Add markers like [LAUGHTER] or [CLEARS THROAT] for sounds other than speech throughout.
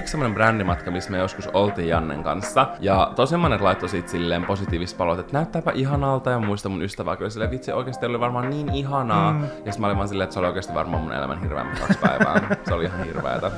yksi semmoinen brändimatka, missä me joskus oltiin Jannen kanssa. Ja tosi monet laittoi siitä silleen positiivista palautetta, että näyttääpä ihanalta ja muista mun ystävää kyllä silleen, vitsi oikeasti oli varmaan niin ihanaa. Mm. Ja sitten mä olin vaan silleen, että se oli oikeasti varmaan mun elämän hirveämmät kaksi päivää. se oli ihan hirveetä.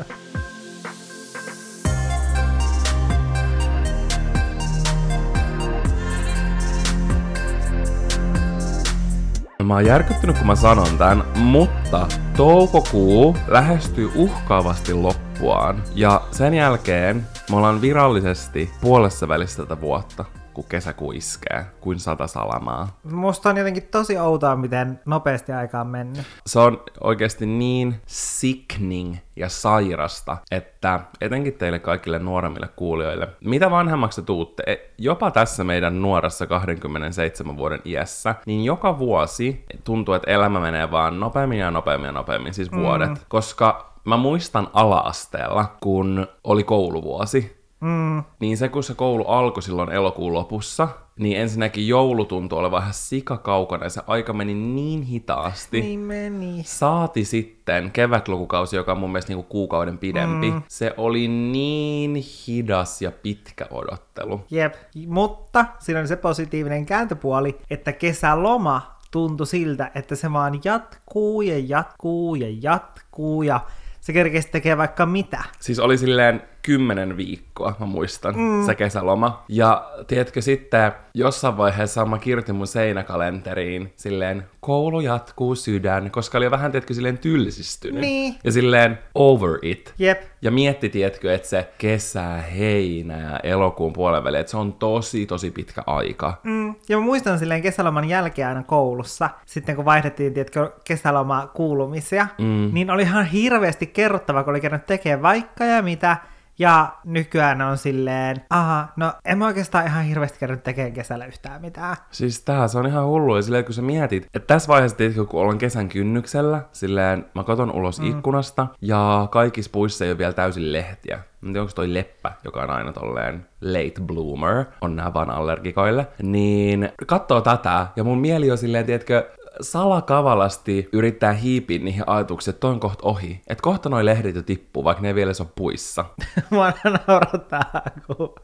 Mä oon järkyttynyt, kun mä sanon tän, mutta toukokuu lähestyy uhkaavasti loppuaan. Ja sen jälkeen me ollaan virallisesti puolessa välissä tätä vuotta kun kesäkuu iskee, kuin sata salamaa. Musta on jotenkin tosi outoa, miten nopeasti aika on mennyt. Se on oikeasti niin sickening ja sairasta, että etenkin teille kaikille nuoremmille kuulijoille, mitä vanhemmaksi te tuutte, e, jopa tässä meidän nuorassa 27 vuoden iässä, niin joka vuosi tuntuu, että elämä menee vaan nopeammin ja nopeammin ja nopeammin, siis vuodet. Mm. Koska mä muistan ala-asteella, kun oli kouluvuosi, Mm. Niin se, kun se koulu alkoi silloin elokuun lopussa, niin ensinnäkin joulu tuntui olevan ihan sikakaukana ja se aika meni niin hitaasti. Niin meni. Saati sitten kevätlukukausi, joka on mun mielestä niinku kuukauden pidempi. Mm. Se oli niin hidas ja pitkä odottelu. Jep, mutta siinä on se positiivinen kääntöpuoli, että kesäloma tuntui siltä, että se vaan jatkuu ja jatkuu ja jatkuu ja se kerkesi tekee vaikka mitä. Siis oli silleen kymmenen viikkoa, mä muistan, mm. se kesäloma. Ja tiedätkö sitten, jossain vaiheessa mä kirjoitin mun seinäkalenteriin silleen, koulu jatkuu sydän, koska oli vähän, tiedätkö, silleen tylsistynyt. Niin. Ja silleen over it. Jep. Ja mietti, tiedätkö, että se kesä, heinä ja elokuun puolen väli, että se on tosi, tosi pitkä aika. Mm. Ja mä muistan silleen kesäloman jälkeen aina koulussa, sitten kun vaihdettiin, tiedätkö, kesäloma kuulumisia, mm. niin oli ihan hirveästi kerrottava, kun oli käynyt tekemään vaikka ja mitä, ja nykyään on silleen, aha, no en mä oikeastaan ihan hirveästi kerran tekemään kesällä yhtään mitään. Siis tää, se on ihan hullu. Ja silleen, kun sä mietit, että tässä vaiheessa, tiedätkö, kun ollaan kesän kynnyksellä, silleen mä katon ulos mm. ikkunasta, ja kaikissa puissa ei ole vielä täysin lehtiä. Mä tiedä, onko toi leppä, joka on aina tolleen late bloomer, on nää vaan allergikoille, niin katsoo tätä, ja mun mieli on silleen, tiedätkö, salakavalasti yrittää hiipiä niihin ajatuksiin, että toi on kohta ohi. Että kohta noi lehdet jo tippuu, vaikka ne ei vielä ole puissa. [LAUGHS] Mä naurattaa, kun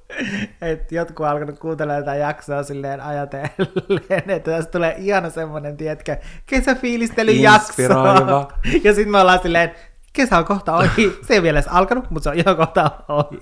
et jotkut on alkanut kuuntelemaan tätä jaksoa silleen ajatellen, [LAUGHS] että tässä tulee ihana semmonen, tiedätkö, kesäfiilistely jakso. [LAUGHS] Ja sitten me ollaan silleen, kesä on kohta ohi. Se ei vielä edes alkanut, mutta se on ihan kohta ohi.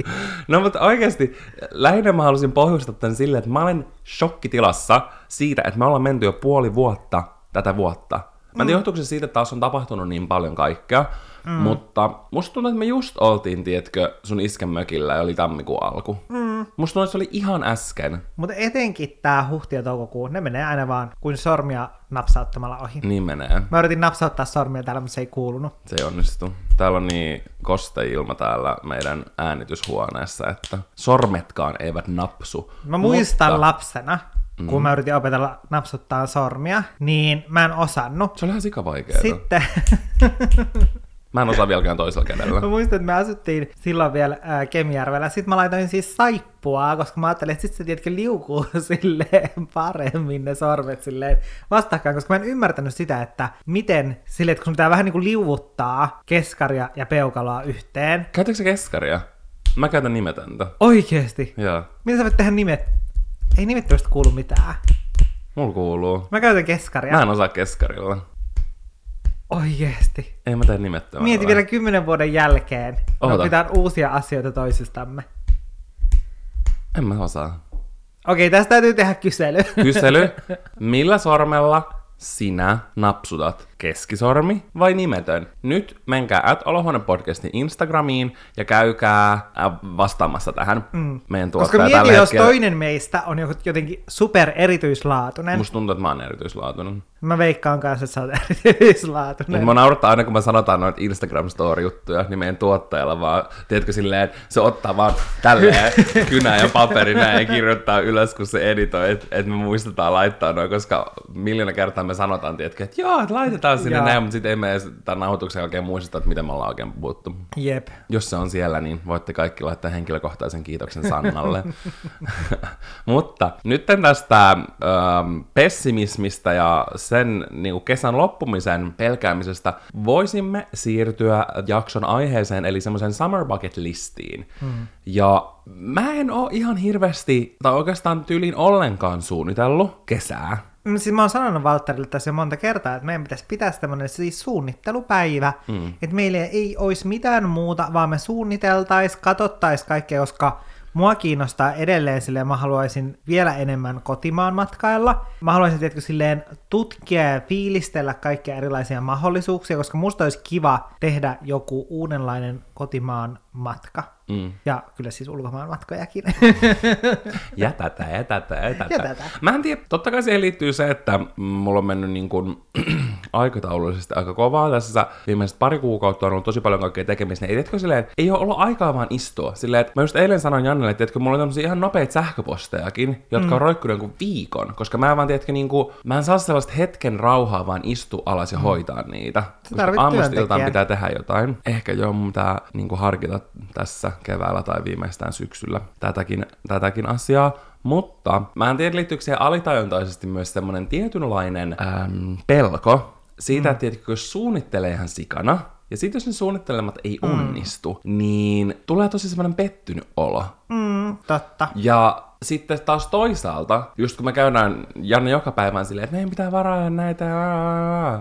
No mutta oikeasti, lähinnä mä halusin pohjustaa tämän silleen, että mä olen shokkitilassa siitä, että me ollaan menty jo puoli vuotta tätä vuotta. Mä en tiedä, mm. se siitä, että taas on tapahtunut niin paljon kaikkea, mm. mutta musta tuntuu, että me just oltiin, tiedätkö, sun isken mökillä ja oli tammikuun alku. Mm. Musta tuntuu, että se oli ihan äsken. Mutta etenkin tää huhti ja toukokuu, ne menee aina vaan kuin sormia napsauttamalla ohi. Niin menee. Mä yritin napsauttaa sormia täällä, mutta se ei kuulunut. Se ei onnistu. Täällä on niin kosteilma täällä meidän äänityshuoneessa, että sormetkaan eivät napsu. Mä muistan mutta... lapsena, mm. kun mä yritin opetella napsuttaa sormia, niin mä en osannut. Se oli ihan sikavaikeeta. Sitten... [LAUGHS] Mä en osaa vieläkään toisella kädellä. Mä muistan, että me asuttiin silloin vielä ää, Kemijärvellä. Sitten mä laitoin siis saippua, koska mä ajattelin, että sitten se tiedätkö liukuu [LAUGHS] silleen paremmin ne sormet silleen vastakkain, koska mä en ymmärtänyt sitä, että miten silleen, että kun sun pitää vähän niin kuin liuvuttaa keskaria ja peukaloa yhteen. Käytätkö keskaria? Mä käytän nimetöntä. Oikeesti? Joo. Mitä sä voit tehdä nimet ei nimettömästä kuulu mitään. Mulla kuuluu. Mä käytän keskaria. Mä en osaa keskarilla. Oikeesti. Ei mä tee nimettömällä. Mieti vielä kymmenen vuoden jälkeen. Ota. Me pitää uusia asioita toisistamme. En mä osaa. Okei, tästä täytyy tehdä kysely. Kysely. [LAUGHS] Millä sormella sinä napsutat keskisormi vai nimetön? Nyt menkää at Olohuone podcastin Instagramiin ja käykää äh, vastaamassa tähän mm. meidän tuottaja Koska mieti, jos hetkellä. toinen meistä on jotenkin super erityislaatuinen. Musta tuntuu, että mä oon erityislaatuinen. Mä veikkaan kanssa, että sä oot [LAUGHS] erityislaatuinen. Mä naurattaa aina, kun mä sanotaan noita Instagram-story-juttuja, niin meidän tuottajalla vaan, tiedätkö silleen, se ottaa vaan tälleen [LAUGHS] kynä ja paperi näin ja kirjoittaa ylös, kun se editoi, että et me muistetaan laittaa noin, koska miljoona kertaa me sanotaan, tietenkin, että joo, että laitetaan sinne Joo. näin, mutta sitten emme edes tämän nauhoituksen jälkeen muisteta, että miten me ollaan oikein puhuttu. Jep. Jos se on siellä, niin voitte kaikki laittaa henkilökohtaisen kiitoksen Sannalle. [LAUGHS] Mutta nyt tästä ähm, pessimismistä ja sen niin kuin kesän loppumisen pelkäämisestä voisimme siirtyä jakson aiheeseen, eli semmoisen summer bucket listiin. Hmm. Ja mä en oo ihan hirveästi, tai oikeastaan tyyliin ollenkaan suunnitellut kesää. Mm, Siis mä oon sanonut Valtterille tässä jo monta kertaa, että meidän pitäisi pitää tämmöinen siis suunnittelupäivä, mm. että meillä ei olisi mitään muuta, vaan me suunniteltais, katottais kaikkea, koska mua kiinnostaa edelleen silleen, mä haluaisin vielä enemmän kotimaan matkailla. Mä haluaisin tietysti silleen tutkia ja fiilistellä kaikkia erilaisia mahdollisuuksia, koska musta olisi kiva tehdä joku uudenlainen kotimaan matka. Mm. Ja kyllä siis ulkomaan matkojakin. [LAUGHS] Ja tätä, ja tätä, ja tätä. Ja tätä. Mä en tiedä, totta kai siihen liittyy se, että mulla on mennyt niin kuin [CLEARS THROAT] aikataulullisesti aika kovaa tässä. Viimeiset pari kuukautta on ollut tosi paljon kaikkea tekemistä. Ei, tiedätkö, silleen, ei ole ollut aikaa vaan istua. Silleen, että mä just eilen sanoin Jannelle, että tiedätkö, mulla on tämmöisiä ihan nopeita sähköpostejakin, jotka on roikkunut jonkun viikon. Koska mä en vaan, tiedätkö, niin kuin, mä en saa sellaista hetken rauhaa vaan istua alas ja hoitaa niitä. Koska tarvit aamusta pitää tehdä jotain. Ehkä joo, mun pitää niin kuin harkita tässä keväällä tai viimeistään syksyllä tätäkin, tätäkin asiaa. Mutta mä en tiedä, liittyykö siihen alitajuntaisesti myös semmoinen tietynlainen äm, pelko siitä, mm. että tiedätkö, jos suunnittelee ihan sikana, ja sitten jos ne suunnittelemat ei mm. onnistu, niin tulee tosi semmoinen pettynyt olo. mm, totta. Ja sitten taas toisaalta, just kun me käydään Janne joka päivän silleen, että meidän pitää varaa näitä,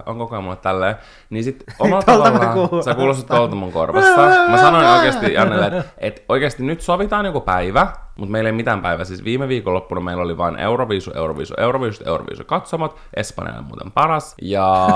on koko ajan mulle tälleen, niin sitten [LAUGHS] omalla tavallaan, sä kuulostat tuolta mun korvassa. Mä sanoin oikeasti Jannelle, että, että oikeasti nyt sovitaan joku päivä, mutta meillä ei mitään päivää. Siis viime viikonloppuna meillä oli vain Euroviisu, Euroviisu, Euroviisu, Euroviisu katsomot, Espanja on muuten paras. Ja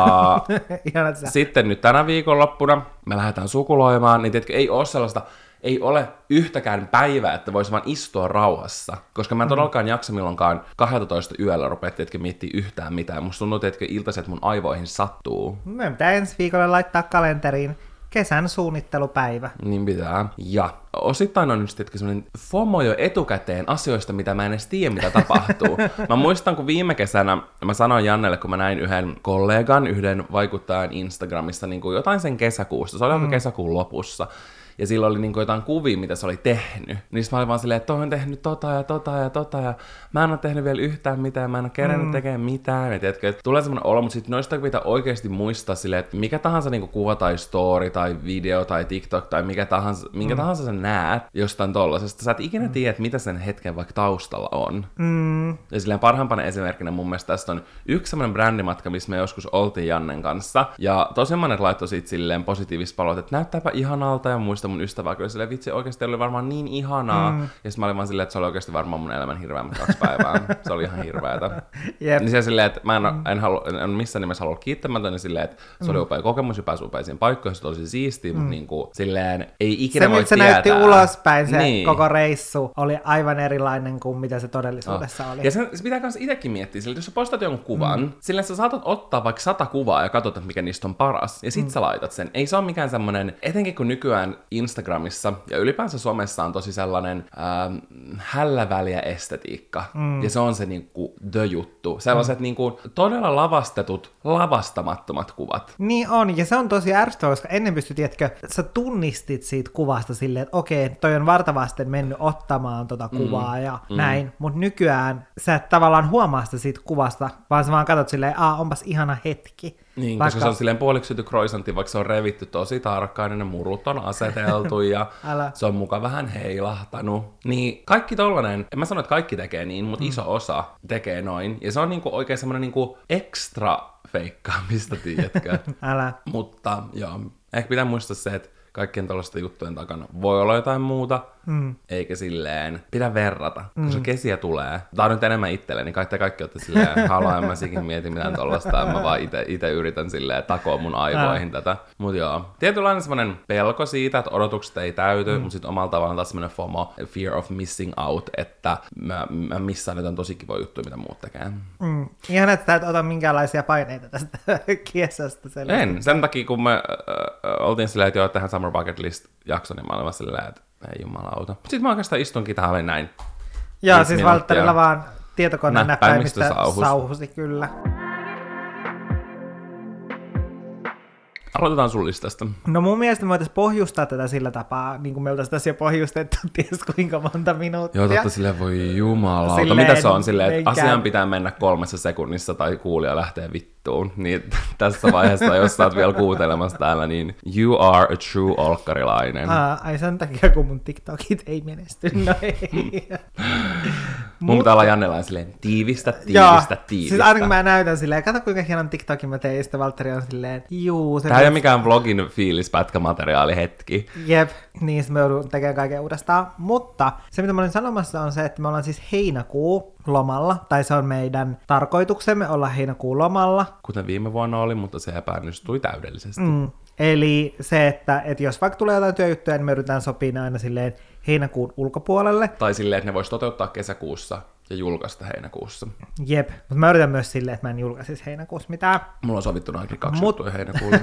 [LAUGHS] sitten nyt tänä viikonloppuna me lähdetään sukuloimaan, niin tiedätkö, ei ole sellaista, ei ole yhtäkään päivää, että voisi vaan istua rauhassa. Koska mä en todellakaan jaksa milloinkaan 12 yöllä rupea, tiedätkö, miettiä yhtään mitään. Musta tuntuu, tiedätkö, iltaiset mun aivoihin sattuu. Meidän pitää ensi viikolla laittaa kalenteriin kesän suunnittelupäivä. Niin pitää. Ja osittain on just semmoinen FOMO jo etukäteen asioista, mitä mä en edes tiedä, mitä tapahtuu. [LAUGHS] mä muistan, kun viime kesänä mä sanoin Jannelle, kun mä näin yhden kollegan, yhden vaikuttajan Instagramissa niin kuin jotain sen kesäkuusta. Se oli mm. kesäkuun lopussa. Ja sillä oli niin kuin jotain kuvia, mitä se oli tehnyt. Niin mä olin vaan silleen, että toi on tehnyt tota ja tota ja tota ja mä en ole tehnyt vielä yhtään mitään, mä en ole kerännyt mm. tekemään mitään. Ja tiedätkö, että tulee semmoinen olo, mutta sitten noista pitää oikeasti muistaa silleen, että mikä tahansa niin kuin kuva tai story tai video tai TikTok tai mikä tahansa, minkä mm. tahansa sä näet jostain tollasesta, sä et ikinä mm. tiedä, mitä sen hetken vaikka taustalla on. Mm, Ja silleen parhaimpana esimerkkinä mun mielestä tästä on yksi semmoinen brändimatka, missä me joskus oltiin Jannen kanssa. Ja tosi monet laittoi siitä silleen positiivista palautetta, että näyttääpä ihanalta ja muista mun ystävää kyllä silleen, vitsi oikeasti oli varmaan niin ihanaa. Mm. Ja sitten mä olin vaan silleen, että se oli oikeasti varmaan mun elämän hirveämmät kaksi päivää. se oli ihan hirveätä. [LAUGHS] Jep. Niin se silleen, että mä en, mm. en, halua, en missään nimessä halua kiittämätön, niin silleen, että se oli upea kokemus ja pääsi upeisiin paikkoihin, se oli tosi siistiä, mm. mutta niin kuin, silleen ei ikinä se, voi se tietää. näytti ulospäin, se Niin. koko reissu oli aivan erilainen kuin mitä se todellisuudessa oli. Ja se, se pitää myös itsekin miettiä, sillä että jos sä postat jonkun kuvan, mm. sillä sä saatat ottaa vaikka sata kuvaa ja katsot, että mikä niistä on paras, ja sit mm. sä laitat sen. Ei se ole mikään semmonen, etenkin kun nykyään Instagramissa ja ylipäänsä somessa on tosi sellainen ähm, hälläväliä estetiikka, mm. ja se on se niinku the juttu. Sellaiset mm. niinku todella lavastetut, lavastamattomat kuvat. Niin on, ja se on tosi ärsyttävää, koska ennen pystyi, tiedätkö, sä tunnistit siitä kuvasta silleen, että okei, toi on vartavasten mennyt ottamaan tota kuvaa mm, ja mm. näin, mutta nykyään sä et tavallaan huomaa sitä siitä kuvasta, vaan sä vaan katsot silleen, aa, onpas ihana hetki. Niin, koska se on silleen puoliksi syty croissantti, vaikka se on revitty tosi tarkkaan, niin ne murut on aseteltu [LAUGHS] ja Älä. se on muka vähän heilahtanut. Niin kaikki tollanen, en mä sano, että kaikki tekee niin, mutta mm. iso osa tekee noin. Ja se on niinku oikein semmoinen niinku ekstra feikkaamista, tiedätkö? [LAUGHS] Älä. mutta joo, ehkä pitää muistaa se, että kaikkien tällaisten juttujen takana voi olla jotain muuta, mm. eikä silleen pidä verrata, koska kesiä tulee. Tää on nyt enemmän itselle, niin kaikki, kaikki olette silleen, haloo, en mä sikin mieti mitään tollasta, mä vaan ite, ite yritän silleen takoa mun aivoihin tätä. Mut joo, tietynlainen semmonen pelko siitä, että odotukset ei täyty, mm. mutta sitten omalla tavallaan taas semmonen FOMO, fear of missing out, että mä, mä missaan jotain tosi kivoja juttuja, mitä muut tekee. Mm. Ihan, että et ota minkäänlaisia paineita tästä [LAUGHS] kiesasta. En, sen takia kun me äh, oltiin silleen, että joo, tehdään Summer Bucket List jakso, niin mä olin silleen, että ei jumalauta. Sitten mä oikeastaan istunkin tähän näin. Joo, siis Valtterilla vaan tietokoneen näppäimistä, näppäimistä sauhusi. sauhusi. kyllä. Aloitetaan sun listasta. No mun mielestä me voitaisiin pohjustaa tätä sillä tapaa, niin kuin me oltaisiin tässä jo pohjustettu [LAUGHS] ties kuinka monta minuuttia. Joo, totta sille voi jumalauta. Silleen, Mitä se on silleen, että asian pitää mennä kolmessa sekunnissa tai kuulija lähtee vittu? Vittuun. Niin [LAUGHS] tässä vaiheessa, jos sä oot vielä kuuntelemassa täällä, niin you are a true olkkarilainen. Aa, ai sen takia, kun mun TikTokit ei menesty. [LAUGHS] No ei. Mun pitää olla Jannella silleen, tiivistä, Joo, tiivistä, tiivistä. Siis aina kun mä näytän silleen, kato kuinka hienon TikTokin mä tein, ja sitten Valtteri on silleen, juu, se Tämä ei ole mikään vlogin fiilispätkämateriaali hetki. Jep, niin sit me joudun tekemään kaiken uudestaan. Mutta se, mitä mä olin sanomassa, on se, että me ollaan siis heinäkuu lomalla, tai se on meidän tarkoituksemme olla heinäkuun lomalla. Kuten viime vuonna oli, mutta se epäonnistui täydellisesti. Mm. Eli se, että, että jos vaikka tulee jotain työjuttuja, niin me yritetään sopia aina silleen heinäkuun ulkopuolelle. Tai silleen, että ne vois toteuttaa kesäkuussa ja julkaista heinäkuussa. Jep, mutta mä yritän myös silleen, että mä en julkaisisi heinäkuussa mitään. Mulla on sovittu ainakin kaksi Mut- juttua heinäkuulle.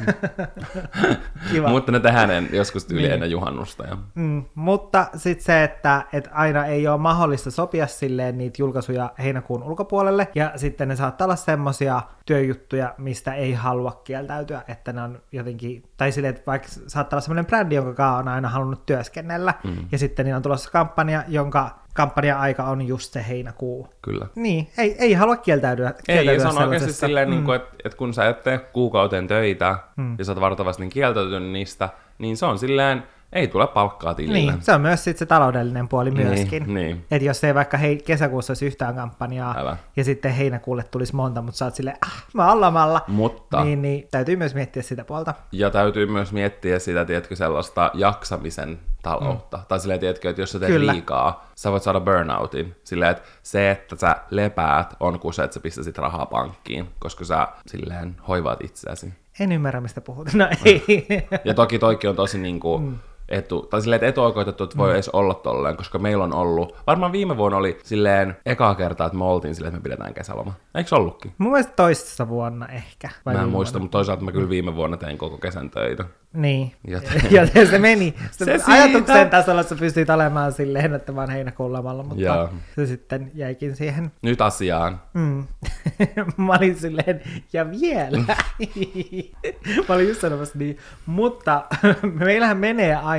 [LAUGHS] Kiva. mutta ne tehdään en- joskus tyyli Niin. ennen juhannusta. Ja... Mm, mutta sitten se, että, että aina ei ole mahdollista sopia silleen niitä julkaisuja heinäkuun ulkopuolelle, ja sitten ne saattaa olla semmosia työjuttuja, mistä ei halua kieltäytyä, että ne on jotenkin, tai silleen, että vaikka saattaa olla semmoinen brändi, jonka on aina halunnut työskennellä, mm. ja sitten niillä on tulossa kampanja, jonka kampanja-aika on just se heinäkuu. Kyllä. Niin, ei, ei halua kieltäytyä. Ei, ja kieltäytyä se on oikeasti silleen, mm. että et kun sä et tee kuukauteen töitä mm. ja sä oot vartavasti niin kieltäytynyt niistä, niin se on silleen, ei tule palkkaa tilille. Niin, se on myös sit se taloudellinen puoli Niin, myöskin. niin. Että jos ei vaikka hei, kesäkuussa olisi yhtään kampanjaa, Älä. ja sitten heinäkuulle tulisi monta, mutta sä oot silleen, ah, mä oon lomalla. Mutta, Niin, niin täytyy myös miettiä sitä puolta. ja täytyy myös miettiä sitä, tiedätkö, sellaista jaksamisen taloutta. Mm. Tai silleen, tiedätkö, että jos sä teet Kyllä. liikaa, sä voit saada burnoutin. Silleen, että se, että sä lepäät, on kuin se, että sä pistäisit rahaa pankkiin, koska sä silleen hoivaat itseäsi. En ymmärrä, mistä puhut. No ei. Ja toki toikin on tosi niinku mm. Etu, tai silleen, että etuoikeutettu, että voi mm. edes olla tolleen, koska meillä on ollut, varmaan viime vuonna oli silleen ekaa kertaa, että me oltiin silleen, että me pidetään kesäloma. Eikö ollutkin? Mun mielestä toisessa vuonna ehkä. Vai mä en muista, vuonna? mutta toisaalta mä kyllä viime vuonna tein koko kesän töitä. Niin. Joten- [LAUGHS] Joten se meni. [LAUGHS] Se, Se se ajatuksen siitä. tasolla sä pystyit olemaan silleen, että oon heinäkuun lomalla, mutta Joo. se sitten jäikin siihen. Nyt asiaan. Mm. [LAUGHS] mä olin silleen, ja vielä. mä olin just sanomassa niin. Mutta meillähän menee aina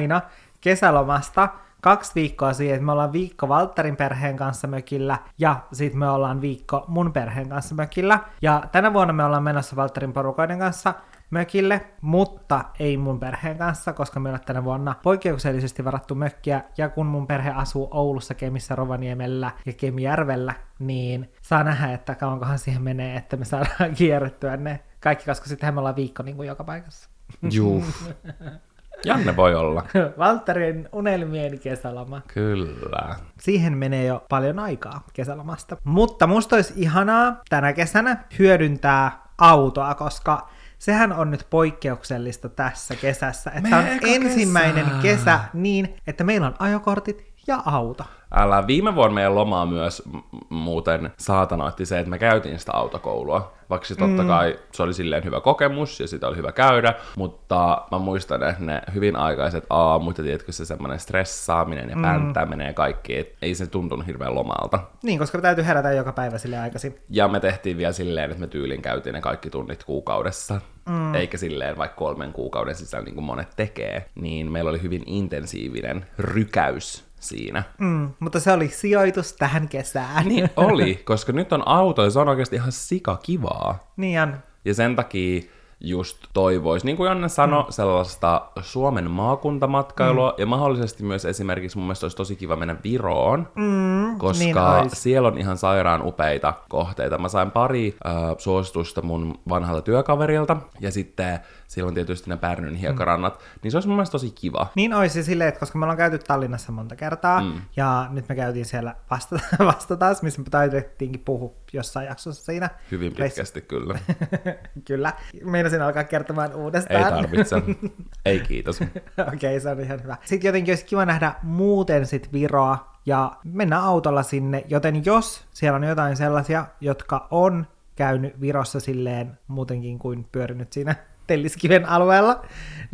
kesälomasta kaksi viikkoa siihen, että me ollaan viikko Valtterin perheen kanssa mökillä ja sitten me ollaan viikko mun perheen kanssa mökillä. Ja tänä vuonna me ollaan menossa Valtterin porukoiden kanssa mökille, mutta ei mun perheen kanssa, koska me ollaan tänä vuonna poikkeuksellisesti varattu mökkiä, ja kun mun perhe asuu Oulussa, Kemissä, Rovaniemellä ja Kemijärvellä, niin saa nähdä, että kauankohan siihen menee, että me saadaan [LAUGHS] kierrettyä ne kaikki, koska sittenhän me ollaan viikko niin kuin joka paikassa. Juu. [LAUGHS] Janne voi olla. [LAUGHS] Valtterin unelmien kesäloma. Kyllä. Siihen menee jo paljon aikaa kesälomasta. Mutta musta olisi ihanaa tänä kesänä hyödyntää autoa, koska sehän on nyt poikkeuksellista tässä kesässä, että on Mega ensimmäinen kesä. kesä niin, että meillä on ajokortit ja auto. Älä, viime vuonna meidän lomaa myös m- muuten saatanoitti se, että me käytiin sitä autokoulua. Vaikka se totta Mm. kai se oli silleen hyvä kokemus ja sitä oli hyvä käydä, mutta mä muistan, että ne hyvin aikaiset aamut ja tiedätkö se semmoinen stressaaminen ja Mm. pänttäminen ja kaikki, että ei se tuntunut hirveän lomalta. Niin, koska täytyy herätä joka päivä sille aikaisin. Ja me tehtiin vielä silleen, että me tyylin käytiin ne kaikki tunnit kuukaudessa, mm. eikä silleen vaikka kolmen kuukauden sisällä niin kuin monet tekee, niin meillä oli hyvin intensiivinen rykäys siinä. Mm, mutta se oli sijoitus tähän kesään. Niin oli, koska nyt on auto ja se on oikeasti ihan sika kivaa. niin on. Ja sen takia just toivois, niin kuin Janne sanoi, mm. sellaista Suomen maakuntamatkailua, mm. ja mahdollisesti myös esimerkiksi mun mielestä olisi tosi kiva mennä Viroon, Mm, koska niin siellä on ihan sairaan upeita kohteita. Mä sain pari äh, suositusta mun vanhalta työkaverilta, ja sitten siellä on tietysti ne Pärnyn hiekarannat, mm. niin se olisi mun mielestä tosi kiva. Niin olisi silleen, että koska me ollaan käyty Tallinnassa monta kertaa, mm. ja nyt me käytiin siellä vasta, [LAUGHS] vasta taas, missä me taidettiinkin puhua jossain jaksossa siinä. Hyvin pitkästi kyllä. [LAUGHS] Kyllä. Meinasin alkaa kertomaan uudestaan. Ei tarvitse. [LAUGHS] Ei kiitos. Okei, okay, se on ihan hyvä. Sitten jotenkin olisi kiva nähdä muuten sit Viroa ja mennä autolla sinne, joten jos siellä on jotain sellaisia, jotka on käynyt Virossa silleen muutenkin kuin pyörinyt siinä Telliskiven alueella.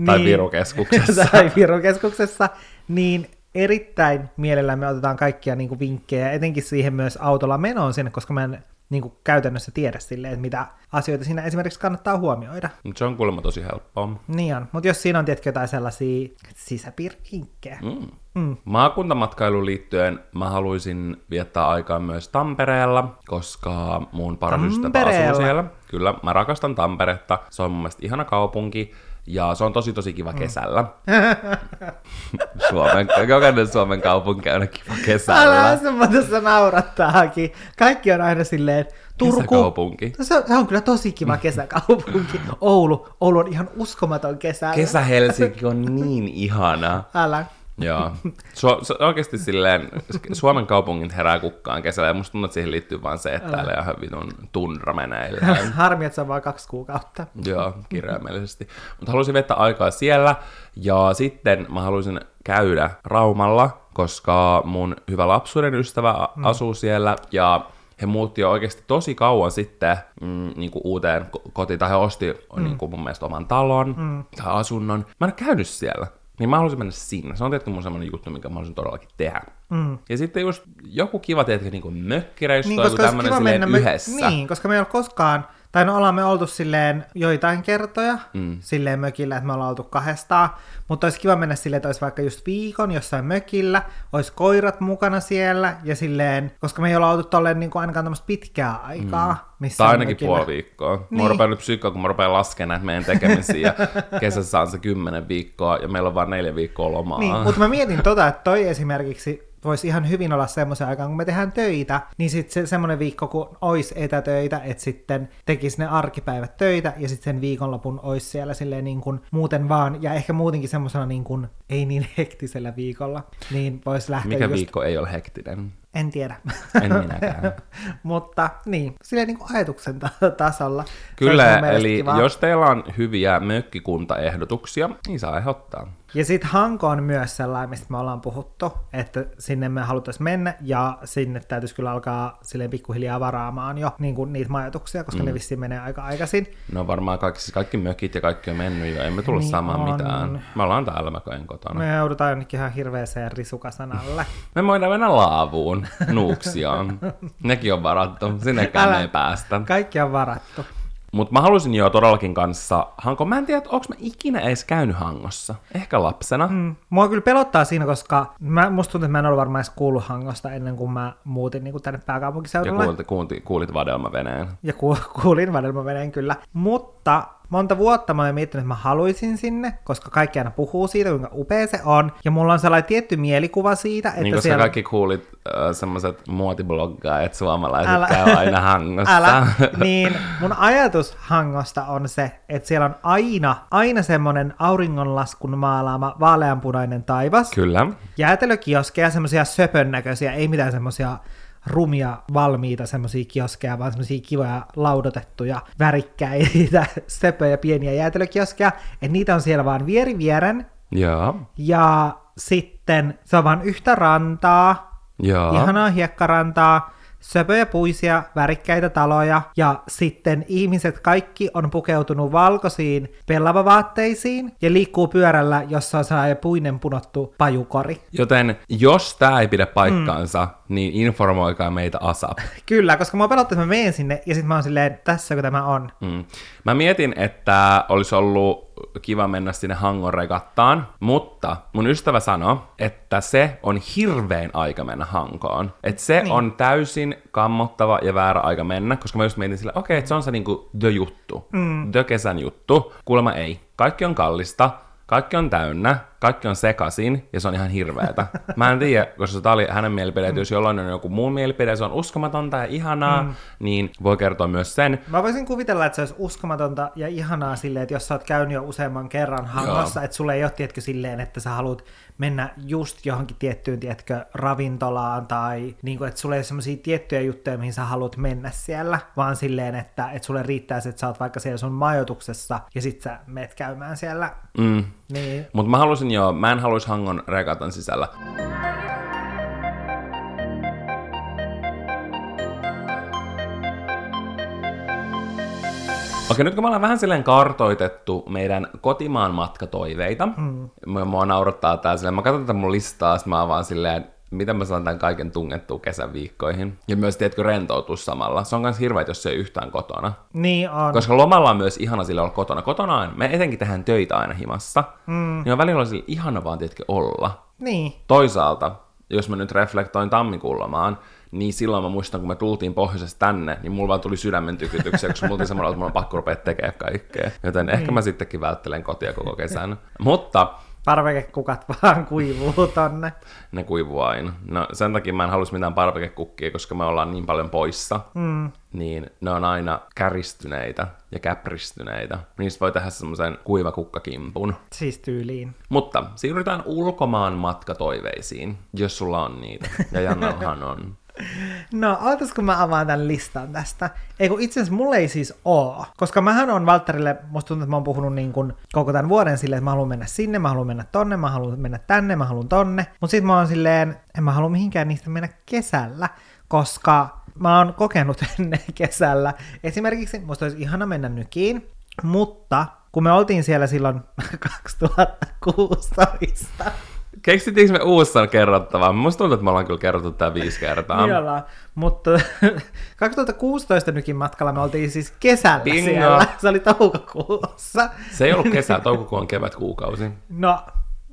Tai Virokeskuksessa. [LAUGHS] tai Virokeskuksessa, niin erittäin mielellämme otetaan kaikkia niin kuin vinkkejä, etenkin siihen myös autolla menoon sinne, koska mä en niin kuin käytännössä tiedä silleen, että mitä asioita siinä esimerkiksi kannattaa huomioida. Mutta se on kuulemma tosi helppoa. Niin on, mutta jos siinä on tietenkin jotain sellaisia sisäpiirivinkkejä. Mm. Mm. Maakuntamatkailuun liittyen mä haluaisin viettää aikaa myös Tampereella, koska mun paras ystävä asuu siellä. Kyllä, mä rakastan Tamperetta. Se on mun mielestä ihana kaupunki. Ja se on tosi tosi kiva mm. kesällä. [LAUGHS] Suomen, jokainen Suomen kaupunki on kiva kesällä. Älä se tässä naurattaakin. Kaikki on aina silleen, Turku. Kesäkaupunki. Se on, se on kyllä tosi kiva kesäkaupunki. [LAUGHS] Oulu. Oulu on ihan uskomaton kesällä. Kesä Helsinki on niin ihana. Älä. Joo. [LAUGHS] Su- su- oikeasti silleen, Suomen kaupungit herää kukkaan kesällä, ja musta tuntuu, että siihen liittyy vain se, että täällä ihan vitun tundra meneillään. [LAUGHS] Harmi, että se on vain kaksi kuukautta. Joo, kirjaimellisesti. Mutta haluaisin viettää aikaa siellä, ja sitten mä haluaisin käydä Raumalla, koska mun hyvä lapsuuden ystävä mm. asuu siellä, ja he muutti jo oikeasti tosi kauan sitten mm, niin kuin uuteen kotiin, tai he osti mm. niin kuin mun mielestä oman talon mm. tai asunnon. Mä en ole käynyt siellä. Niin mä haluaisin mennä sinne. Se on tietysti mun semmoinen juttu, mikä mä haluaisin todellakin tehdä. Mm. Ja sitten just joku kiva, teetkö, niin mökkireissu niin, tai tämmöinen silleen yhdessä. Niin, koska me ei ole koskaan tai no ollaan me oltu silleen joitain kertoja, mm. silleen mökillä, että me ollaan oltu kahdestaan, mutta olisi kiva mennä silleen, että olisi vaikka just viikon jossain mökillä, olisi koirat mukana siellä, ja silleen, koska me ei olla oltu tolleen niin kuin ainakaan tämmöistä pitkää aikaa. Mm. Missä tai ainakin mökillä. puoli viikkoa. Niin. Mä rupean nyt psyykkoa, kun mä rupean laskemaan näitä meidän tekemisiä, ja [LAUGHS] kesässä on se kymmenen viikkoa, ja meillä on vain neljä viikkoa lomaa. Niin, mutta mä mietin tota, että toi esimerkiksi voisi ihan hyvin olla semmoisen aikaan, kun me tehdään töitä, niin sitten se, semmoinen viikko, kun olisi etätöitä, että sitten tekisi ne arkipäivät töitä, ja sitten sen viikonlopun olisi siellä silleen niin kuin muuten vaan, ja ehkä muutenkin semmoisena niin kuin ei niin hektisellä viikolla, niin voisi lähteä Mikä just... viikko ei ole hektinen? En tiedä. En minäkään. [LAUGHS] Mutta niin, silleen niin kuin ajatuksen tasolla. Kyllä, eli kiva. jos teillä on hyviä mökkikuntaehdotuksia, niin saa ehdottaa. Ja sitten Hanko on myös sellainen, mistä me ollaan puhuttu, että sinne me haluttaisiin mennä, ja sinne täytyisi kyllä alkaa silleen pikkuhiljaa varaamaan jo niin kuin niitä majoituksia, koska mm. ne vissiin menee aika aikaisin. No varmaan kaikki, siis kaikki mökit ja kaikki on mennyt jo, emme tullut niin saamaan on. mitään. Me ollaan täällä Mäkojen kotona. Me joudutaan jonnekin ihan hirveäseen risukasanalle. [LAUGHS] me voidaan mennä laavuun, Nuuksioon. Nekin on varattu, sinnekään Älä, ei päästä. Kaikki on varattu. Mutta mä halusin jo todellakin kanssa Hanko. Mä en tiedä, onko mä ikinä edes käynyt Hangossa. Ehkä lapsena. Mm. Mua kyllä pelottaa siinä, koska mä, musta tuntuu, että mä en ollut varmaan edes kuullut Hangosta ennen kuin mä muutin niin kuin tänne pääkaupunkiseudulle. Ja kuulit, kuulit, kuulit vadelmaveneen. Ja ku, kuulin vadelmaveneen kyllä. Mutta monta vuotta mä olen miettinyt, että mä haluaisin sinne, koska kaikki aina puhuu siitä, kuinka upea se on. Ja mulla on sellainen tietty mielikuva siitä, että niin, koska siellä... kaikki kuulit äh, semmoiset muotibloggaajat suomalaiset älä, käy aina Hangossa. Älä, [LAUGHS] niin mun ajatus Hangosta on se, että siellä on aina, aina semmoinen auringonlaskun maalaama vaaleanpunainen taivas. Kyllä. Jäätelökioskeja, semmoisia söpön näköisiä, ei mitään semmoisia rumia valmiita semmoisia kioskeja, vaan semmoisia kivoja laudotettuja, värikkäitä, [LAUGHS] söpöjä, pieniä jäätelökioskeja, että niitä on siellä vaan vieri vieren. Ja. Ja sitten se on vaan yhtä rantaa, ja. ihanaa hiekkarantaa, söpöjä puisia, värikkäitä taloja ja sitten ihmiset kaikki on pukeutunut valkoisiin pellavavaatteisiin ja liikkuu pyörällä, jossa on sellainen puinen punottu pajukori. Joten jos tämä ei pidä paikkaansa, mm. Niin informoikaa meitä ASAP. [LAUGHS] Kyllä, koska mä pelottaa, että mä menen sinne ja sitten mä oon silleen, tässä kun tämä on. Mm. Mä mietin, että olisi ollut kiva mennä sinne Hangon regattaan, mutta mun ystävä sanoi, että se on hirveän aika mennä Hankoon. Että se niin. on täysin kammottava ja väärä aika mennä, koska mä just mietin sille, okei, okay, että se on se niinku the juttu, mm. the kesän juttu. Kuulemma ei. Kaikki on kallista, kaikki on täynnä, kaikki on sekasin ja se on ihan hirveetä. Mä en tiedä, koska se oli hänen mielipide, että jos jollain on joku muun mielipide, se on uskomatonta ja ihanaa, mm. niin voi kertoa myös sen. Mä voisin kuvitella, että se olisi uskomatonta ja ihanaa silleen, että jos sä oot käynyt jo useamman kerran hangossa, Joo. että sulle ei ole, tietkö silleen, että sä haluat mennä just johonkin tiettyyn, tietkö, ravintolaan tai niin kuin, että sulle ei ole semmoisia tiettyjä juttuja, mihin sä haluat mennä siellä, vaan silleen, että, että sulle riittää se, että sä oot vaikka siellä sun majoituksessa ja sit sä meet käymään siellä. Mm. Niin. Mutta mä halusin jo, mä en haluaisi Hangon regatan sisällä. Okei, nyt kun me ollaan vähän silleen kartoitettu meidän kotimaan matkatoiveita, mm. mua naurattaa tää silleen, mä katson tätä mun listaa, mä oon vaan silleen, miten mä saan tämän kaiken tungettua kesän viikkoihin. Ja myös, tiedätkö, rentoutua samalla. Se on myös hirveä, jos se ei yhtään kotona. Niin on. Koska lomalla on myös ihana sille olla kotona. Kotona on, me etenkin tehdään töitä aina himassa. Mm. Niin on välillä sille ihana vaan, tiedätkö, olla. Niin. Toisaalta, jos mä nyt reflektoin tammikuun lomaan, niin silloin mä muistan, kun me tultiin pohjoisesta tänne, niin mulla vaan tuli sydämen tykytyksiä, koska mulla oli semmoinen, että mulla on pakko rupea tekemään kaikkea. Joten ehkä mä sittenkin välttelen kotia koko kesän. Mutta Parvekekukat [LAUGHS] vaan kuivuu tonne. ne kuivuu aina. No sen takia mä en halus mitään parvekekukkia, koska me ollaan niin paljon poissa. Mm. Niin ne on aina käristyneitä ja käpristyneitä. Niistä voi tehdä semmoisen kuivakukkakimpun. Siis tyyliin. Mutta siirrytään ulkomaan matkatoiveisiin, jos sulla on niitä. Ja Jannallahan on. [LAUGHS] No, ootas kun mä avaan tämän listan tästä. Ei kun itse asiassa mulla ei siis oo. Koska mähän on Valtterille, musta tuntuu, että mä oon puhunut niin kuin koko tämän vuoden silleen, että mä haluan mennä sinne, mä haluan mennä tonne, mä haluan mennä tänne, mä haluan tonne. Mut sit mä oon silleen, en mä halua mihinkään niistä mennä kesällä, koska mä oon kokenut [LAUGHS] ennen kesällä. Esimerkiksi musta olisi ihana mennä nykiin, mutta kun me oltiin siellä silloin [LAUGHS] 2016, Keksittiinkö me uussan kerrottavaa? Musta tuntuu, että me ollaan kyllä kerrottu tää viisi kertaa. Niin ollaan. Mutta [LAUGHS] 2016 nykin matkalla me oltiin siis kesällä Bingo. siellä. Se oli toukokuussa. Se ei ollut kesä, toukokuu on kevätkuukausi. No,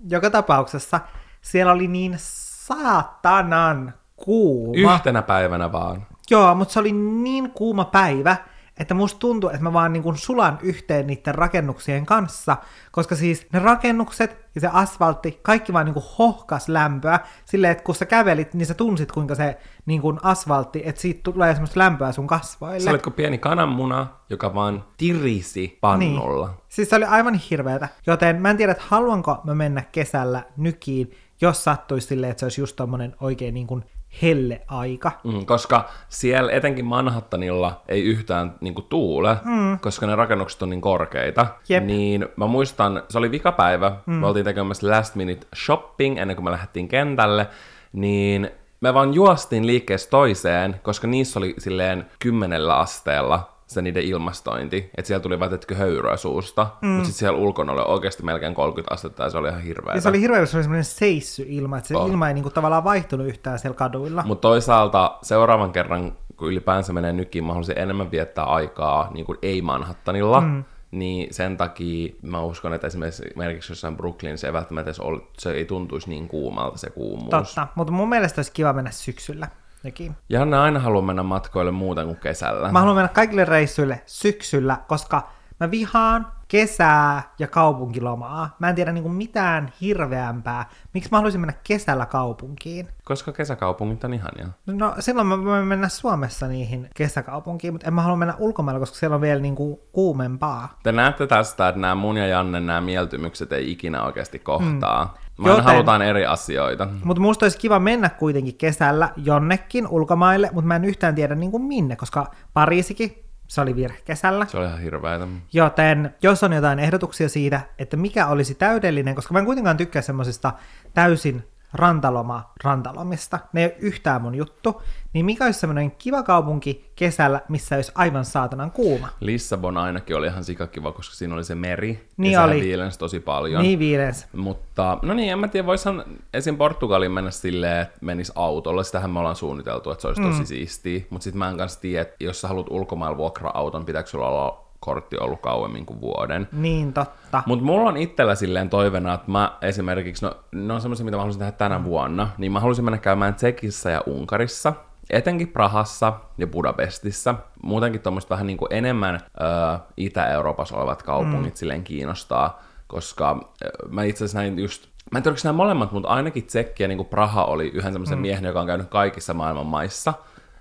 joka tapauksessa siellä oli niin saatanan kuuma. Yhtenä päivänä vaan. Joo, mutta se oli niin kuuma päivä, että musta tuntuu, että mä vaan niin kuin sulan yhteen niiden rakennuksien kanssa, koska siis ne rakennukset ja se asfaltti, kaikki vaan niin kuin hohkas lämpöä, silleen, että kun sä kävelit, niin sä tunsit, kuinka se niin kuin asfaltti, että siitä tulee semmoista lämpöä sun kasvoille. Sä olitko pieni kananmuna, joka vaan tirisi pannulla. Niin. Siis se oli aivan hirveätä. Joten mä en tiedä, että haluanko mä mennä kesällä nykiin, jos sattuisi silleen, että se olisi just tommonen oikein niin kuin helle aika. Mm, koska siellä etenkin Manhattanilla ei yhtään niin kuin, tuule, mm. koska ne rakennukset on niin korkeita. Jep. Niin mä muistan, se oli vikapäivä, mm. me oltiin tekemässä last minute shopping ennen kuin me lähdettiin kentälle, niin me vaan juostiin liikkeestä toiseen, koska niissä oli silleen kymmenellä asteella se niiden ilmastointi, että siellä tuli vaan teetkö höyryä suusta, mm. mutta sitten siellä ulkona oli oikeasti melkein 30 astetta ja se oli ihan hirveä. Ja se oli hirveä, se oli semmoinen seissy ilma, että se On. ilma ei niinku tavallaan vaihtunut yhtään siellä kaduilla. Mutta toisaalta seuraavan kerran, kun ylipäänsä menee nykiin, mä haluaisin enemmän viettää aikaa niin kuin ei Manhattanilla, mm. niin sen takia mä uskon, että esimerkiksi jossain Brooklynissa ei välttämättä edes ollut, se ei tuntuisi niin kuumalta se kuumuus. Totta, mutta mun mielestä olisi kiva mennä syksyllä nekin. Janne aina haluaa mennä matkoille muuten kuin kesällä. Mä haluan mennä kaikille reissuille syksyllä, koska mä vihaan kesää ja kaupunkilomaa. Mä en tiedä niinku mitään hirveämpää. Miksi mä haluaisin mennä kesällä kaupunkiin? Koska kesäkaupungit on ihania. No silloin mä voin mennä Suomessa niihin kesäkaupunkiin, mutta en mä halua mennä ulkomailla, koska siellä on vielä niinku kuumempaa. Te näette tästä, että nämä mun ja Janne nämä mieltymykset ei ikinä oikeasti kohtaa. Mm. Joten- halutaan eri asioita. Mutta musta olisi kiva mennä kuitenkin kesällä jonnekin ulkomaille, mutta mä en yhtään tiedä niinku minne, koska Pariisikin, se oli virhe kesällä. Se oli ihan hirveätä. Joten jos on jotain ehdotuksia siitä, että mikä olisi täydellinen, koska mä en kuitenkaan tykkää semmoisista täysin rantaloma rantalomista, ne ei ole yhtään mun juttu, niin mikä olisi semmoinen kiva kaupunki kesällä, missä olisi aivan saatanan kuuma. Lissabon ainakin oli ihan sikakiva, koska siinä oli se meri. Niin ja oli. viilensi tosi paljon. Niin viiles. Mutta, no niin, en mä tiedä, voisihan esim. Portugaliin mennä silleen, että menis autolla. Sitähän me ollaan suunniteltu, että se olisi tosi siistiä. Mutta sitten mä en kanssa tiedä, että jos sä haluat ulkomailla vuokraa auton, pitääkö sulla olla kortti ollut kauemmin kuin vuoden. Niin totta. Mutta mulla on itsellä silleen toivena, että mä esimerkiksi, no ne on semmoisia, mitä mä haluaisin tehdä tänä vuonna, niin mä haluaisin mennä käymään Tsekissä ja Unkarissa, etenkin Prahassa ja Budapestissa. Muutenkin tuommoista vähän niin kuin enemmän ö, Itä-Euroopassa olevat kaupungit mm. silleen kiinnostaa, koska ö, mä itse asiassa näin just Mä en tiedä, nämä molemmat, mutta ainakin Tsekki ja niin kuin Praha oli yhden semmoisen mm. miehen, joka on käynyt kaikissa maailman maissa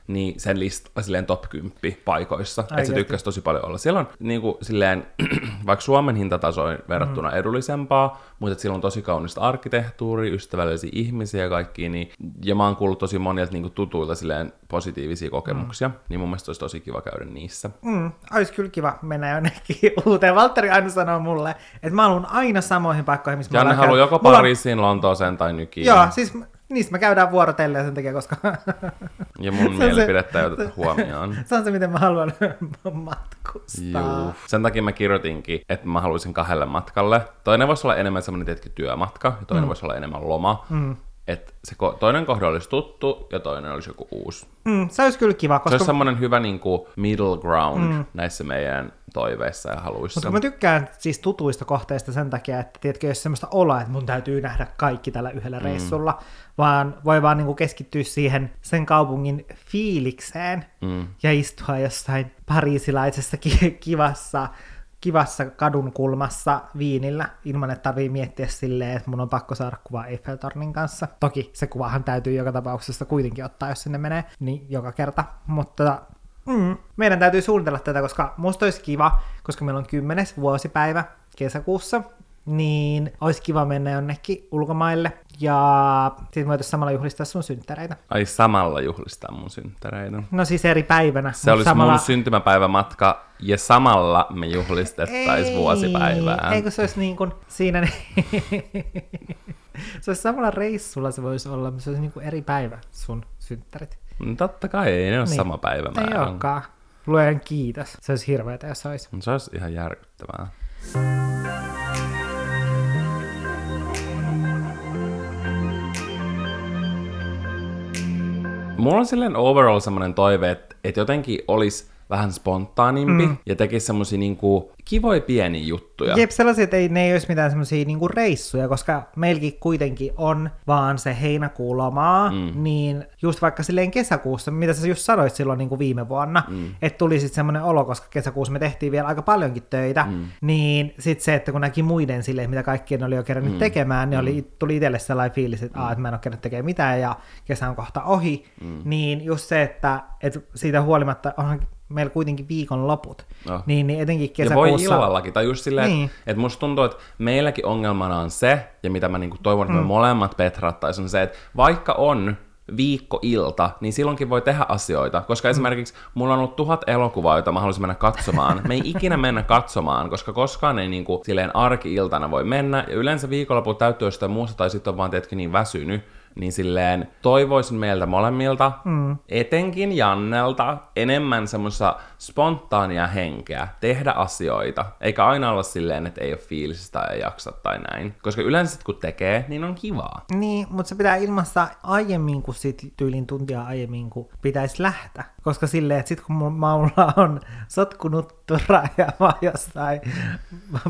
niin sen lista silleen top 10 paikoissa, että se tykkäsi tosi paljon olla. Siellä on niin kuin, silleen, [CLEARS THROAT] vaikka Suomen hintataso on verrattuna mm. edullisempaa, mutta että siellä on tosi kaunista arkkitehtuuria, ystävällisiä ihmisiä ja kaikki, niin, ja mä oon kuullut tosi monilta niin kuin, tutuilta silleen positiivisia kokemuksia, mm. niin mun mielestä olisi tosi kiva käydä niissä. Mm, olisi kyllä kiva mennä jonnekin [LAUGHS] uuteen. Valtteri aina sanoo mulle, että mä haluan aina samoihin paikkoihin, missä Janne haluaa käynyt. joko Pariisiin, Lontooseen tai Nykiin. Joo, siis niistä me käydään vuorotellen sen takia, koska Ja mun Se se- mielipidettä ei oteta huomioon. se on se, miten mä haluan matkustaa. Juu. Sen takia mä kirjoitinkin, että mä haluaisin kahdelle matkalle. Toinen voisi olla enemmän semmoinen tietty työmatka, ja toinen mm. voisi olla enemmän loma. Mm. että se ko- toinen kohde olisi tuttu ja toinen olisi joku uusi. Mm, se olisi kyllä kiva, Se koska olisi semmoinen hyvä niin kuin middle ground mm. näissä meidän toiveissa ja haluissa. Mutta mä tykkään siis tutuista kohteista sen takia, että tiedätkö, jos semmoista oloa, että mun täytyy nähdä kaikki tällä yhdellä mm. reissulla, vaan voi vaan niinku keskittyä siihen sen kaupungin fiilikseen mm. ja istua jossain pariisilaisessa ki- kivassa kivassa kadun kulmassa viinillä, ilman että tarvii miettiä silleen, että mun on pakko saada kuva Eiffeltornin kanssa. Toki se kuvahan täytyy joka tapauksessa kuitenkin ottaa, jos sinne menee, niin joka kerta. Mutta mm, meidän täytyy suunnitella tätä, koska musta olisi kiva, koska meillä on kymmenes vuosipäivä kesäkuussa, niin olisi kiva mennä jonnekin ulkomaille ja sitten voitaisiin samalla juhlistaa sun synttäreitä. Ai samalla juhlistaa mun synttäreitä. No siis eri päivänä. Se olisi samalla... mun syntymäpäivämatka ja samalla me juhlistettaisiin vuosipäivää. Eikö se olisi niin kuin siinä... [LAUGHS] se olisi samalla reissulla se voisi olla, mutta se olisi niin kuin eri päivä sun synttärit. No totta kai, ei ne ole niin. sama päivämäärä. Ei olekaan. Luen kiitos. Se olisi hirveätä, jos olisi. Se olisi ihan järkyttävää. Mulla on silleen overall semmoinen toive, että, että jotenkin olisi vähän spontaanimpi mm. ja tekisi semmoisia niinku kivoja pieniä juttuja. Jep, sellaisia, että ei, ne ei olisi mitään semmoisia niinku reissuja, koska meilläkin kuitenkin on vaan se heinäkuun lomaa, mm. niin just vaikka silleen kesäkuussa, mitä sä just sanoit silloin niinku viime vuonna, mm. että tuli sitten semmoinen olo, koska kesäkuussa me tehtiin vielä aika paljonkin töitä, mm. niin sitten se, että kun näki muiden silleen, mitä kaikkien oli jo kerännyt mm. tekemään, niin oli, tuli itselle sellainen fiilis, että, mm. Aa, että mä en ole kerännyt tekemään mitään ja kesä on kohta ohi, mm. niin just se, että, että siitä huolimatta onhan meillä kuitenkin viikonloput, no. niin, niin etenkin kesäkuussa... Ja voi illallakin, tai just silleen, niin. että, että musta tuntuu, että meilläkin ongelmana on se, ja mitä mä niinku toivon, että mm. me molemmat petrattaisiin, on se, että vaikka on viikkoilta, niin silloinkin voi tehdä asioita. Koska mm. esimerkiksi mulla on ollut tuhat elokuvaa, joita mä haluaisin mennä katsomaan. Me ei ikinä mennä katsomaan, koska koskaan ei niin kuin, silleen arki-iltana voi mennä. Ja yleensä viikonloppu täytyy jostain muusta, tai sitten on vaan tietenkin niin väsynyt, niin silleen toivoisin meiltä molemmilta, mm. etenkin Jannelta, enemmän semmoista spontaania henkeä, tehdä asioita, eikä aina olla silleen, että ei ole fiilisistä tai ei jaksa tai näin. Koska yleensä kun tekee, niin on kivaa. Niin, mutta se pitää ilmassa aiemmin kuin sit tyylin tuntia aiemmin, kun pitäisi lähteä. Koska silleen, että sit kun mulla on sotkunut ja mä jossain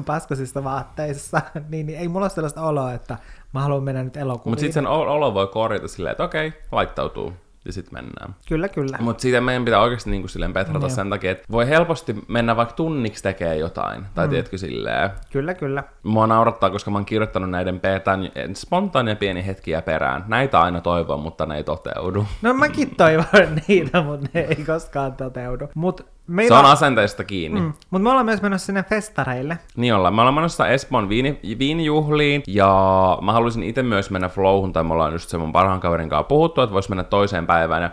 paskosista vaatteissa, niin, niin ei mulla ole sellaista oloa, että mä haluan mennä nyt elokuviin. Mutta sitten sen olo voi korjata silleen, että okei, laittautuu ja sitten mennään. Kyllä, kyllä. Mutta siitä meidän pitää oikeasti niin kuin silleen petrata mm. sen takia, että voi helposti mennä vaikka tunniksi tekee jotain, tai mm. tiedätkö silleen. Kyllä, kyllä. Mua naurattaa, koska mä oon kirjoittanut näiden petän spontaania pieni hetkiä perään. Näitä aina toivon, mutta ne ei toteudu. No mäkin toivon [LAUGHS] niitä, mutta ne ei koskaan toteudu. Mut Meillä... Se on asenteesta kiinni. Mm. Mutta me ollaan myös menossa sinne festareille. Niin ollaan. Me ollaan menossa Espoon viini, viinijuhliin, ja mä haluaisin itse myös mennä Flowhun, tai me ollaan just sen mun parhaan kaverin kanssa puhuttu, että vois mennä toiseen päivään. Ja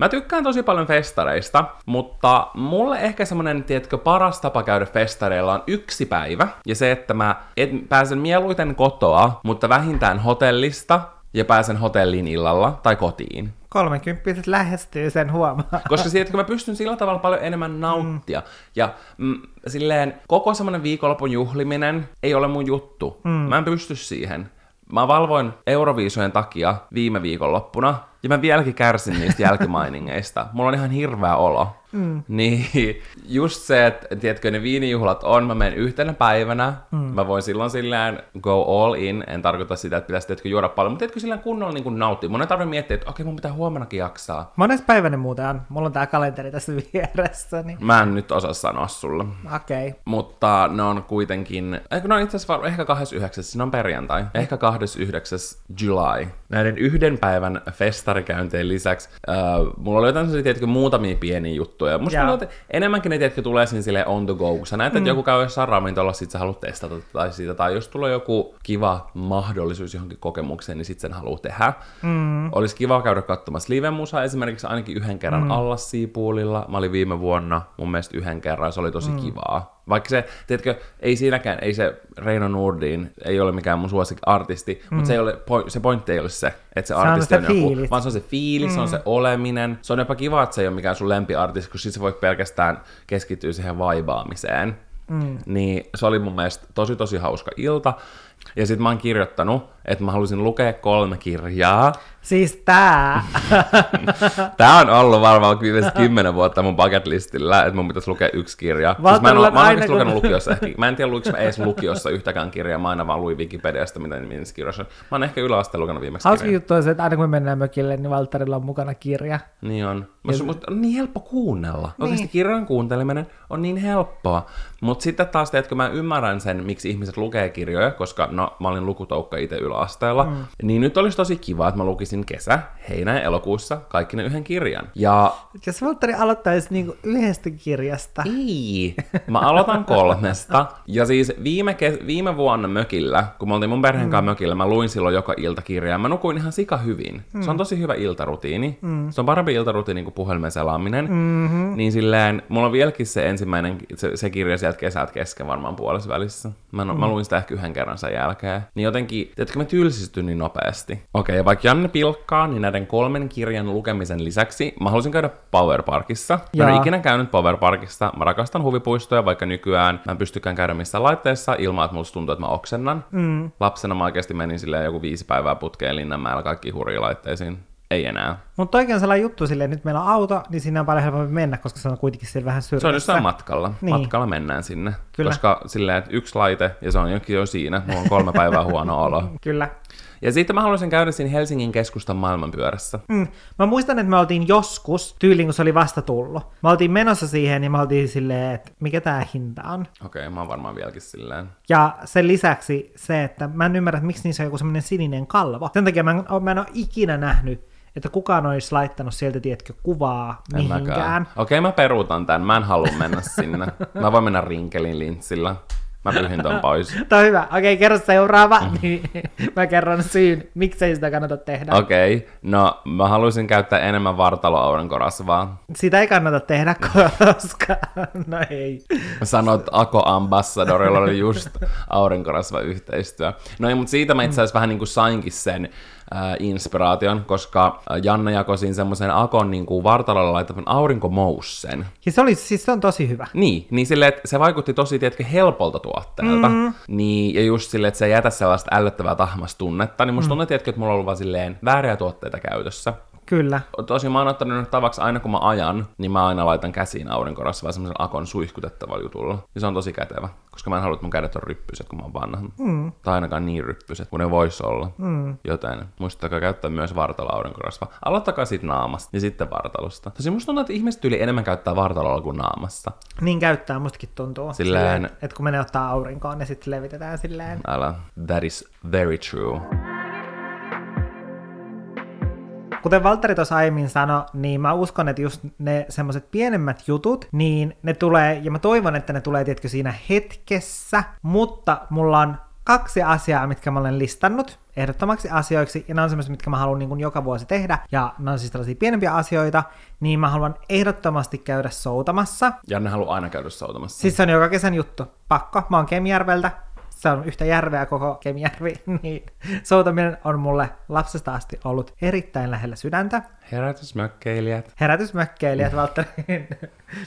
Mä tykkään tosi paljon festareista, mutta mulle ehkä semmonen, tiedätkö, paras tapa käydä festareilla on yksi päivä, ja se, että mä et, pääsen mieluiten kotoa, mutta vähintään hotellista, ja pääsen hotelliin illalla tai kotiin. 30 lähestyy sen huomaa. Koska siitä, kun mä pystyn sillä tavalla paljon enemmän nauttia. Mm. Ja mm, silleen koko semmoinen viikonlopun juhliminen ei ole mun juttu. Mm. Mä en pysty siihen. Mä valvoin Euroviisojen takia viime viikonloppuna, ja mä vieläkin kärsin niistä jälkimainingeista. Mulla on ihan hirveä olo. Mm. Niin just se, että tiedätkö, ne viinijuhlat on, mä menen yhtenä päivänä, mm. mä voin silloin silleen go all in, en tarkoita sitä, että pitäisi tiedätkö, juoda paljon, mutta tiedätkö silleen kunnolla niin nauttia. Mun ei tarvitse miettiä, että okei, mun pitää huomennakin jaksaa. Mones päivänä muuten on? Mulla on tää kalenteri tässä vieressä. Niin... Mä en nyt osaa sanoa sulle. Okei. Okay. Mutta ne on kuitenkin, eikö ne on itse asiassa ehkä 29, siinä on perjantai, ehkä 29. July. Näiden yhden päivän festarikäynteen lisäksi, äh, mulla oli jotain sellaisia, muutamia pieniä juttuja. Musta yeah. että enemmänkin ne, tiedätkö, tulee sinne sille on the go, kun sä näet, että mm. joku käy jossain ravintolassa, sit sä haluat testata tai siitä, tai jos tulee joku kiva mahdollisuus johonkin kokemukseen, niin sit sen haluaa tehdä. Mm. Olisi kiva käydä katsomassa live-musaa esimerkiksi ainakin yhden kerran mm. Allas-Siipuulilla. Mä olin viime vuonna mun mielestä yhden kerran, se oli tosi mm. kivaa. Vaikka se, tiedätkö, ei siinäkään, ei se Reino Nurdin, ei ole mikään mun suosikki artisti, mm. mutta se, ei ole, se pointti ei ole se, että se, se artisti on, on joku, fiilis. vaan se on se fiilis, mm. se on se mm. oleminen. Se on jopa kiva, että se ei ole mikään sun lempiartisti, kun sit se voi pelkästään keskittyä siihen vaivaamiseen. mm. niin se oli mun mielestä tosi tosi hauska ilta. Ja sitten mä oon kirjoittanut, että mä halusin lukea kolme kirjaa. Siis tää. [LAUGHS] tää on ollut varmaan viimeiset kymmenen vuotta mun bucket listillä, että mun pitäisi lukea yksi kirja. Siis mä en, ole, mä aina, kun... lukenut lukiossa ehkä. Mä en tiedä, luinko mä edes lukiossa yhtäkään kirjaa. Mä aina vaan luin Wikipediasta, mitä niissä kirjoissa Mä oon ehkä yläasteen lukenut viimeksi Hauska juttu on se, että aina kun me mennään mökille, niin Valtterilla on mukana kirja. Niin on. Mutta se... on niin helppo kuunnella. Niin. Oikeasti kirjan kuunteleminen on niin helppoa. Mutta sitten taas, että mä ymmärrän sen, miksi ihmiset lukee kirjoja, koska no, mä olin lukutoukka itse yläasteella, mm. niin nyt olisi tosi kiva, että mä lukisin kesä, heinä ja elokuussa kaikki ne yhden kirjan. Ja... Jos Valtteri aloittaisi niinku yhdestä kirjasta. Ei, mä aloitan kolmesta. Ja siis viime, ke- viime vuonna mökillä, kun mä oltiin mun perheen mm. kanssa mökillä, mä luin silloin joka ilta kirjaa. Mä nukuin ihan sika hyvin. Mm. Se on tosi hyvä iltarutiini. Mm. Se on parempi iltarutiini kuin puhelimen selaaminen. Mm-hmm. Niin silleen, mulla on vieläkin se ensimmäinen, se, se kirja sieltä kesältä kesken varmaan puolessa välissä. Mä, mm. mä luin sitä ehkä yhden kerran sen jälkeen. Niin jotenkin, tiedätkö, mä tylsistyn niin nopeasti. Okei, okay, ja vaikka Janne pilkkaa, niin näiden kolmen kirjan lukemisen lisäksi mä halusin käydä Power Parkissa. Mä en ikinä käynyt Power Parkissa. Mä rakastan huvipuistoja, vaikka nykyään mä en pystykään käydä missään laitteessa ilman, että musta tuntuu, että mä oksennan. Mm. Lapsena mä oikeasti menin silleen joku viisi päivää putkeen Linnanmäellä kaikki hurilaitteisiin ei enää. Mutta oikein on sellainen juttu silleen, että nyt meillä on auto, niin sinne on paljon helpompi mennä, koska se on kuitenkin siellä vähän syrjässä. Se on jossain matkalla. Niin. Matkalla mennään sinne. Kyllä. Koska silleen, että yksi laite, ja se on jokin jo siinä. Mulla on kolme päivää huono olo. [LAUGHS] Kyllä. Ja sitten mä haluaisin käydä siinä Helsingin keskustan maailmanpyörässä. Mm. Mä muistan, että me oltiin joskus, tyyliin kun se oli vasta tullut. Me oltiin menossa siihen ja me oltiin silleen, että mikä tää hinta on. Okei, okay, mä oon varmaan vieläkin silleen. Ja sen lisäksi se, että mä en ymmärrä, että miksi niissä on joku semmoinen sininen kalvo. Sen takia mä en, mä en ole ikinä nähnyt että kukaan olisi laittanut sieltä, tiedätkö, kuvaa en mihinkään. Okei, okay, mä peruutan tämän. Mä en halua mennä sinne. Mä voin mennä rinkelin lintsillä. Mä pyhin ton pois. [LAUGHS] Tämä on hyvä. Okei, kerro seuraava, mm. niin [LAUGHS] mä kerron syyn, miksei sitä kannata tehdä. Okei, okay. no mä haluaisin käyttää enemmän vartaloaurinkorasvaa. Sitä ei kannata tehdä, koska... [LAUGHS] No ei. Sanot Ako Ambassadorilla oli just aurinkorasva yhteistyö. No ei, mutta siitä mä itse asiassa mm. vähän niin kuin sainkin sen, inspiraation, koska äh, Janne jakoi siinä semmoisen Akon niin kuin vartalolla laittavan aurinkomoussen. Ja se, oli, siis se on tosi hyvä. Niin, niin sille, että se vaikutti tosi, tiedätkö, helpolta tuotteelta. Mm. Niin, ja just silleen, että se ei jätä sellaista ällöttävää tahmastunnetta, niin musta mm. tuntuu, että mulla on ollut vaan silleen vääriä tuotteita käytössä. Kyllä. Tosi mä oon ottanut tavaksi aina kun mä ajan, niin mä aina laitan käsiin aurinkorasvaa semmoisen akon suihkutettavalla jutulla. Ja se on tosi kätevä, koska mä en halua, että mun kädet on ryppyset, kun mä oon vanha. Mm. Tai ainakaan niin ryppyset, kun ne vois olla. Mm. Joten muistakaa käyttää myös vartalo aurinkorasvaa. Aloittakaa siitä naamasta ja sitten vartalosta. Tosi musta tuntuu, että ihmiset yli enemmän käyttää vartalolla kuin naamassa. Niin käyttää, mustakin tuntuu. Silleen, silleen että kun menee ottaa aurinkoon, niin sitten levitetään silleen. Älä, that is very true. Kuten Valtteri tuossa aiemmin sanoi, niin mä uskon, että just ne semmoiset pienemmät jutut, niin ne tulee, ja mä toivon, että ne tulee, tietkö siinä hetkessä, mutta mulla on kaksi asiaa, mitkä mä olen listannut ehdottomaksi asioiksi, ja nämä on semmoisia, mitkä mä haluan niin kuin joka vuosi tehdä, ja nämä on siis tällaisia pienempiä asioita, niin mä haluan ehdottomasti käydä soutamassa. Ja ne haluaa aina käydä soutamassa. Siis se on joka kesän juttu. Pakko. Mä oon Kemijärveltä, se on yhtä järveä koko Kemijärvi, [LAUGHS] niin soutaminen on mulle lapsesta asti ollut erittäin lähellä sydäntä. Herätysmökkeilijät. Herätysmökkeilijät, Valtteri. [LAUGHS]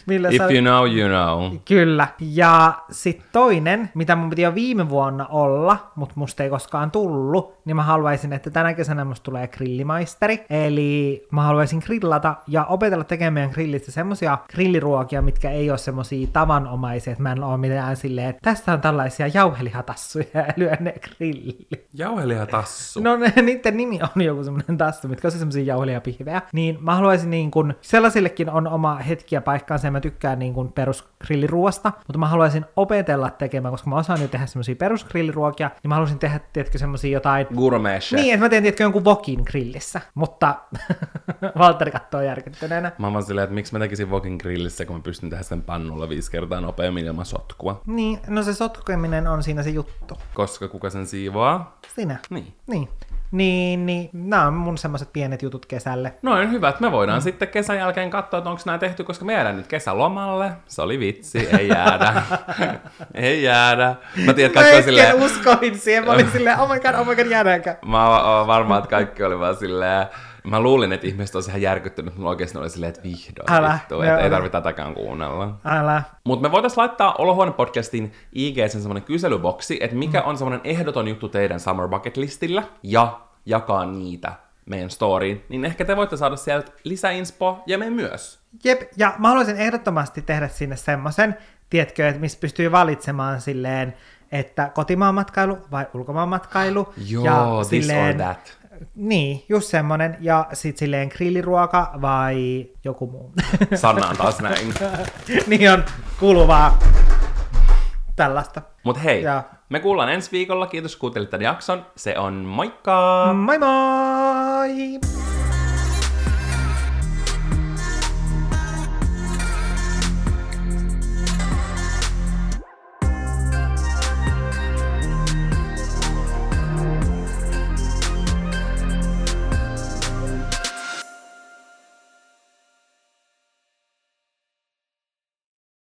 Millä If you know, you know. Kyllä. Ja sitten toinen, mitä mun piti jo viime vuonna olla, mutta musta ei koskaan tullut, niin mä haluaisin, että tänä kesänä musta tulee grillimaisteri. Eli mä haluaisin grillata ja opetella tekemään grillistä semmosia grilliruokia, mitkä ei ole semmosia tavanomaisia, että mä en ole mitään silleen, että tässä on tällaisia jauhelihatassuja ja lyö ne grilli. Jauhelihatassu? No ne, niiden nimi on joku semmoinen tassu, mitkä on semmosia jauhelihapihvejä. Niin mä haluaisin niin kun, sellaisillekin on oma hetki ja paikka kanssa ja mä tykkään niin kuin perusgrilliruoasta, mutta mä haluaisin opetella tekemään, koska mä osaan jo tehdä semmoisia perusgrilliruokia, niin mä haluaisin tehdä, tiedätkö, semmoisia jotain... Gourmet. Niin, että mä teen, tiedätkö, jonkun vokin grillissä, mutta [LAUGHS] Valtteri katsoo järkyttyneenä. Mä oon silleen, että miksi mä tekisin vokin grillissä, kun mä pystyn tehdä sen pannulla viisi kertaa nopeammin ilman sotkua. Niin, no se sotkeminen on siinä se juttu. Koska kuka sen siivoaa? Sinä. Niin. Niin. Niin, niin nämä on mun semmoiset pienet jutut kesälle. Noin hyvät. Me voidaan mm. sitten kesän jälkeen katsoa, että onko nämä tehty, koska me jäädään nyt kesälomalle. Se oli vitsi, ei jäädä. [LAUGHS] ei jäädä. Mä tiedän, että kaikki silleen... uskoin siihen. Mä olin silleen, oh my god, oh my god, jäädäänkö? Mä oon varmaan, että kaikki oli vaan silleen, Mä luulin, että ihmiset olisi ihan järkyttynyt, mutta oikeasti oli silleen, että vihdoin Älä, vittu, että ei tarvitse tätäkään kuunnella. Älä. Mutta me voitaisiin laittaa Olohuone-podcastin IG sen semmoinen kyselyboksi, että mikä on semmoinen ehdoton juttu teidän Summer Bucket Listillä, ja jakaa niitä meidän storyin, niin ehkä te voitte saada sieltä lisäinspo ja me myös. Jep, ja mä haluaisin ehdottomasti tehdä sinne semmoisen, tiedätkö, että missä pystyy valitsemaan silleen, että kotimaan matkailu vai ulkomaan matkailu. Joo, ja this or that. Niin, just semmonen. Ja sit silleen grilliruoka vai joku muu. Sanna on taas näin. [LAUGHS] niin on kuuluvaa tällaista. Mut hei, Ja- me kuullaan ensi viikolla. Kiitos kun kuuntelit tämän jakson. Se on moikka! Moi moi!